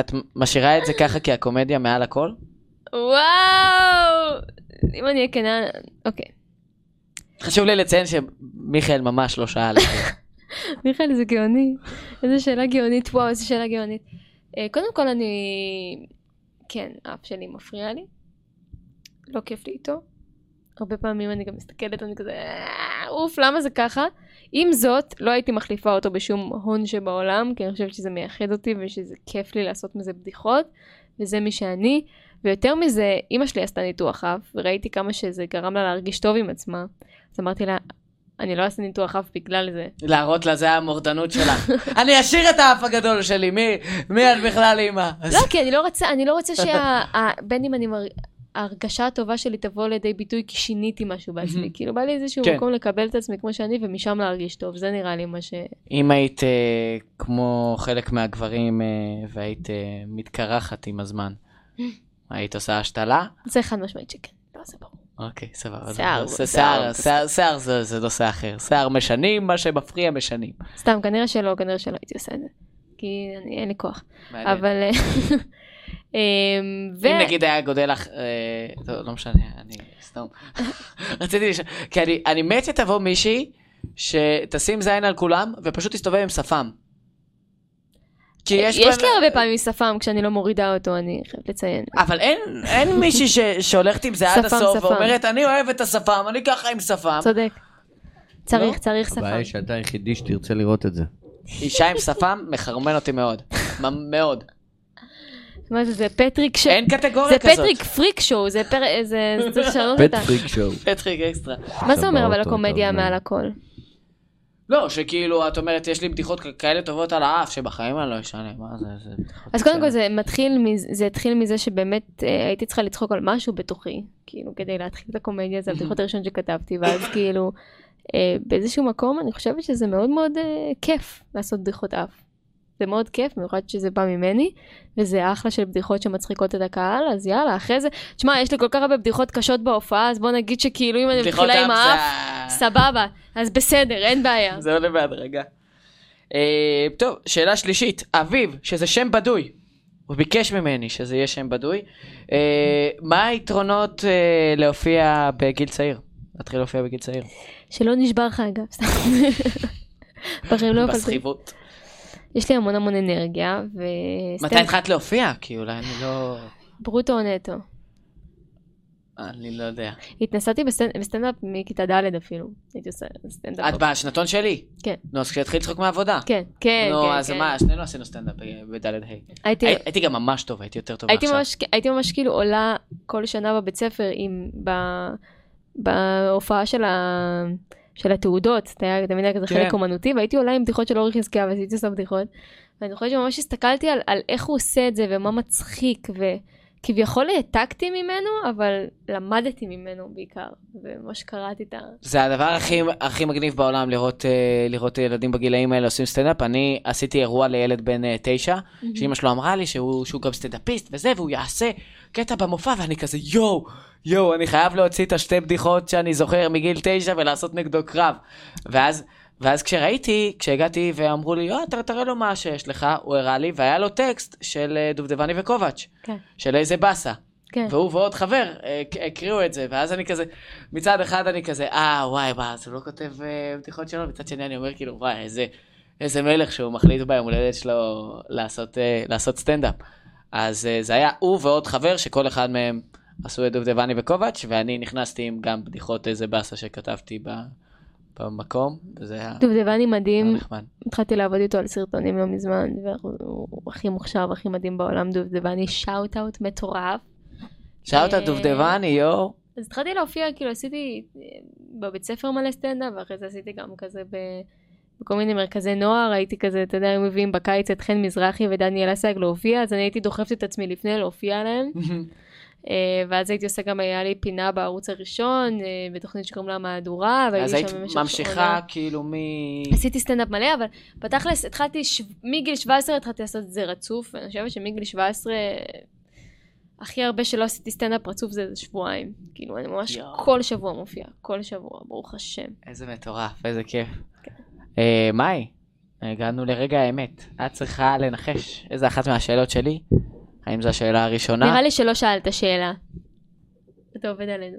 את משאירה את זה ככה כי הקומדיה מעל הכל? וואו! אם אני אהיה כנה, אוקיי. חשוב לי לציין שמיכאל ממש לא שאל את זה. מיכאל זה גאוני. איזה שאלה גאונית, וואו, איזה שאלה גאונית. אה, קודם כל אני... כן, האף שלי מפריע לי. לא כיף לי איתו. הרבה פעמים אני גם מסתכלת, אני כזה, "אה, אוף, למה זה ככה? עם זאת, לא הייתי מחליפה אותו בשום הון שבעולם, כי אני חושבת שזה מייחד אותי ושזה כיף לי לעשות מזה בדיחות, וזה מי שאני. ויותר מזה, אימא שלי עשתה ניתוח אף, וראיתי כמה שזה גרם לה להרגיש טוב עם עצמה. אז אמרתי לה, אני לא אעשה ניתוח אף בגלל זה. להראות לה, זה המורדנות שלה. אני אשאיר את האף הגדול שלי, מי מי את בכלל אימא? לא, כי אני לא רוצה, אני לא רוצה שה... בין אם אני מר... ההרגשה הטובה שלי תבוא לידי ביטוי כי שיניתי משהו בעצמי. מהמם. כאילו בא לי איזשהו כן. מקום לקבל את עצמי כמו שאני ומשם להרגיש טוב. זה נראה לי מה ש... אם היית אה, כמו חלק מהגברים אה, והיית אה, מתקרחת עם הזמן, היית עושה השתלה? זה חד משמעית שכן. לא, זה ברור. אוקיי, סבבה. שיער, שיער, שיער, שיער, זה זה נושא אחר. שיער משנים, מה שמפריע משנים. סתם, כנראה שלא, כנראה שלא הייתי עושה את זה. כי אני, אין לי כוח. אבל... אמ, ו... אם נגיד היה גודל לך, אה, טוב, לא משנה, אני סתם. רציתי לשאול, כי אני- אני מת שתבוא מישהי שתשים זין על כולם ופשוט תסתובב עם שפם. כי יש... יש בין- לי הרבה פעמים שפם כשאני לא מורידה אותו, אני חייבת לציין. אבל אין, אין מישהי ש, שהולכת עם זה עד שפם, הסוף שפם. ואומרת, אני אוהבת את השפם, אני ככה עם שפם. צודק. צריך, לא? צריך שפם. הבעיה היא שאתה היחידי שתרצה לראות את זה. אישה עם שפם מחרמן אותי מאוד. מאוד. מה זה, זה פטריק ש... אין קטגוריה זה כזאת. פטריק פריק שואו, זה פר... זה... זה צריך לשנות אותה. פריק שואו. פטריק אקסטרה. מה זה אומר אבל הקומדיה. מעל הכל? לא, שכאילו, את אומרת, יש לי בדיחות כאלה טובות על האף, שבחיים אני לא אשנה, מה זה, זה בדיחות... אז קודם כל. זה מתחיל, זה התחיל מזה שבאמת אה, הייתי צריכה לצחוק על משהו בתוכי, כאילו כדי להתחיל את הקומדיה, זה הבדיחות הראשונות שכתבתי, ואז כאילו אה, באיזשהו מקום אני חושבת שזה מאוד מאוד אה, כיף לעשות בדיחות אף. זה מאוד כיף, במיוחד שזה בא ממני, וזה אחלה של בדיחות שמצחיקות את הקהל, אז יאללה, אחרי זה, תשמע, יש לי כל כך הרבה בדיחות קשות בהופעה, אז בוא נגיד שכאילו אם אני מתחילה עם אף האף, סבבה, אז בסדר, אין בעיה. זה עולה בהדרגה. אה, טוב, שאלה שלישית, אביב, שזה שם בדוי. הוא ביקש ממני שזה יהיה שם בדוי. אה, מה היתרונות אה, להופיע בגיל צעיר? להתחיל להופיע בגיל צעיר. שלא נשבר לך אגב, סתם. בחיים לא. בסחיבות. יש לי המון המון אנרגיה, מתי וסטנד התחלת להופיע? כי אולי אני לא... ברוטו או נטו. אני לא יודע. התנסיתי בסטנד- בסטנדאפ מכיתה ד' אפילו. הייתי עושה סטנדאפ. את בשנתון שלי? כן. נו, אז כשהתחיל לצחוק מהעבודה. כן, כן, נו, כן. אז כן. מה, שנינו עשינו סטנדאפ בד' ה'. הייתי- הי- הייתי גם ממש טוב, הייתי יותר טוב מעכשיו. ממש, הייתי ממש כאילו עולה כל שנה בבית ספר עם, ב, בהופעה של, ה, של התעודות, זה היה תמיד היה כזה כן. חלק אומנותי, והייתי עולה עם בדיחות של אורי חזקיה, והייתי עושה בדיחות. ואני זוכרת שממש הסתכלתי על, על איך הוא עושה את זה, ומה מצחיק, וכביכול העתקתי ממנו, אבל למדתי ממנו בעיקר, וממש קראתי את ה... זה הדבר הכי, הכי מגניב בעולם לראות, אה, לראות ילדים בגילאים האלה עושים סטנדאפ. אני עשיתי אירוע לילד בן אה, תשע, שאימא שלו אמרה לי שהוא, שהוא גם סטנדאפיסט וזה, והוא יעשה קטע במופע, ואני כזה יואו, יואו, אני חייב להוציא את השתי בדיחות שאני זוכר מגיל תשע ולעשות נגדו קרב. ואז, ואז כשראיתי, כשהגעתי ואמרו לי, יואו, תראה, תראה לו מה שיש לך, הוא הראה לי, והיה לו טקסט של אה, דובדבני וקובץ', כן, של איזה באסה. כן. והוא ועוד חבר אה, הק- הקריאו את זה, ואז אני כזה, מצד אחד אני כזה, אה, וואי, מה, אז הוא לא כותב אה, בדיחות שלו, מצד שני אני אומר כאילו, וואי, איזה, איזה מלך שהוא מחליט ביום הולדת שלו לעשות, אה, לעשות סטנדאפ. אז אה, זה היה הוא ועוד חבר, שכל אחד מהם עשו את דובדבני וקובץ', ואני נכנסתי עם גם בדיחות איזה באסה שכתבתי ב, במקום, וזה היה דובדבני מדהים. התחלתי לעבוד איתו על סרטונים לא מזמן, והוא הכי מוכשר והכי מדהים בעולם, דובדבני שאוט אאוט מטורף. שאלת אה, דובדבני, יואו. אז התחלתי להופיע, כאילו עשיתי אה, בבית ספר מלא סטנדאפ, ואחרי זה עשיתי גם כזה ב... בכל מיני מרכזי נוער, הייתי כזה, אתה יודע, היו מביאים בקיץ את חן מזרחי ודניאל אסג להופיע, אז אני הייתי דוחפת את עצמי לפני להופיע עליהם. אה, ואז הייתי עושה גם, היה לי פינה בערוץ הראשון, אה, בתוכנית שקוראים לה מהדורה, אז והייתי היית שם במשך ממשיכה עונה. כאילו מ... עשיתי סטנדאפ מלא, אבל בתכלס התחלתי, ש... מגיל 17 התחלתי לעשות את זה רצוף, ואני חושבת שמגיל 17, הכי הרבה שלא עשיתי סטנדאפ רצוף זה שבועיים. כאילו, אני ממש יואו. כל שבוע מופיעה, כל שבוע, ברוך השם. איזה מטורף, איזה כיף. אה, מאי, הגענו לרגע האמת. את צריכה לנחש איזה אחת מהשאלות שלי. האם זו השאלה הראשונה? נראה לי שלא שאלת שאלה. אתה עובד עלינו.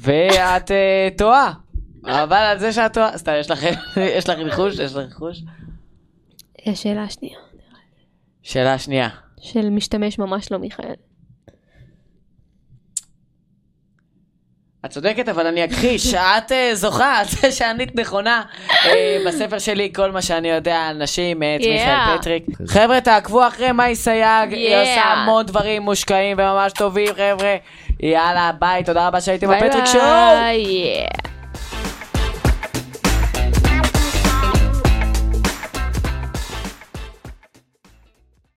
ואת אה, טועה. אבל על זה שאת טועה, סתם, יש לך יש לך ניחוש? יש לך ניחוש? השאלה השנייה, שאלה שנייה. של משתמש ממש לא מיכאל. את צודקת, אבל אני אכחיש, את זוכה, את שענית נכונה. אה, בספר שלי, כל מה שאני יודע על נשים, מאת. מיכאל פטריק. חבר'ה, תעקבו אחרי מאי סייג, היא. עושה המון דברים מושקעים וממש טובים, חבר'ה. יאללה, ביי, תודה רבה שהייתם בפטריק Show.